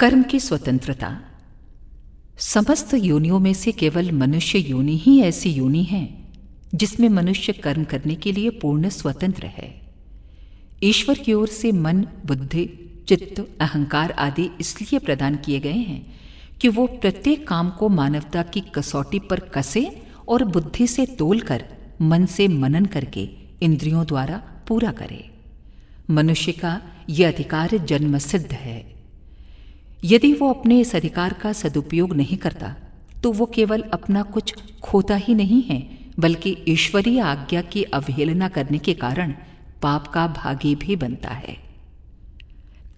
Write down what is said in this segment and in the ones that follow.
कर्म की स्वतंत्रता। समस्त योनियों में से केवल मनुष्य योनि ही ऐसी योनि है, जिसमें मनुष्य कर्म करने के लिए पूर्ण स्वतंत्र है। ईश्वर की ओर से मन, बुद्धि, चित्त, अहंकार आदि इसलिए प्रदान किए गए हैं कि वो प्रत्येक काम को मानवता की कसौटी पर कसे और बुद्धि से तोलकर मन से मनन करके इंद्रियों द्वारा पूरा करे। मनुष्य का यह अधिकार जन्म सिद्ध है। यदि वो अपने इस अधिकार का सदुपयोग नहीं करता तो वो केवल अपना कुछ खोता ही नहीं है, बल्कि ईश्वरीय आज्ञा की अवहेलना करने के कारण पाप का भागी भी बनता है।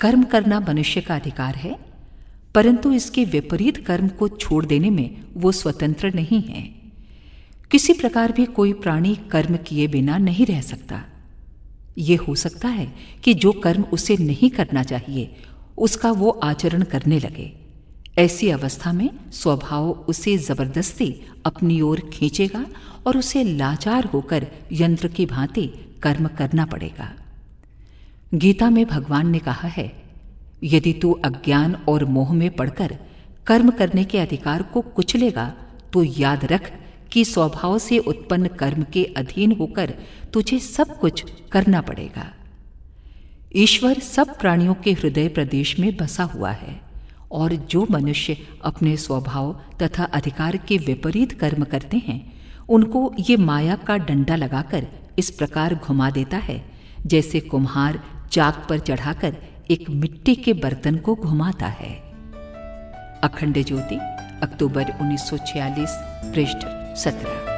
कर्म करना मनुष्य का अधिकार है, परंतु इसके विपरीत कर्म को छोड़ देने में वो स्वतंत्र नहीं है। किसी प्रकार भी कोई प्राणी कर्म किए बिना नहीं रह सकता। यह हो सकता है कि जो कर्म उसे नहीं करना चाहिए उसका वो आचरण करने लगे। ऐसी अवस्था में स्वभाव उसे ज़बरदस्ती अपनी ओर खींचेगा और उसे लाचार होकर यंत्र की भांति कर्म करना पड़ेगा। गीता में भगवान ने कहा है, यदि तू अज्ञान और मोह में पड़कर कर्म करने के अधिकार को कुचलेगा तो याद रख कि स्वभाव से उत्पन्न कर्म के अधीन होकर तुझे सब कुछ करना पड़ेगा। ईश्वर सब प्राणियों के हृदय प्रदेश में बसा हुआ है, और जो मनुष्य अपने स्वभाव तथा अधिकार के विपरीत कर्म करते हैं, उनको ये माया का डंडा लगाकर इस प्रकार घुमा देता है, जैसे कुम्हार चाक पर चढ़ाकर एक मिट्टी के बर्तन को घुमाता है। अखंड ज्योति, अक्टूबर 1946 पृष्ठ सत्रह।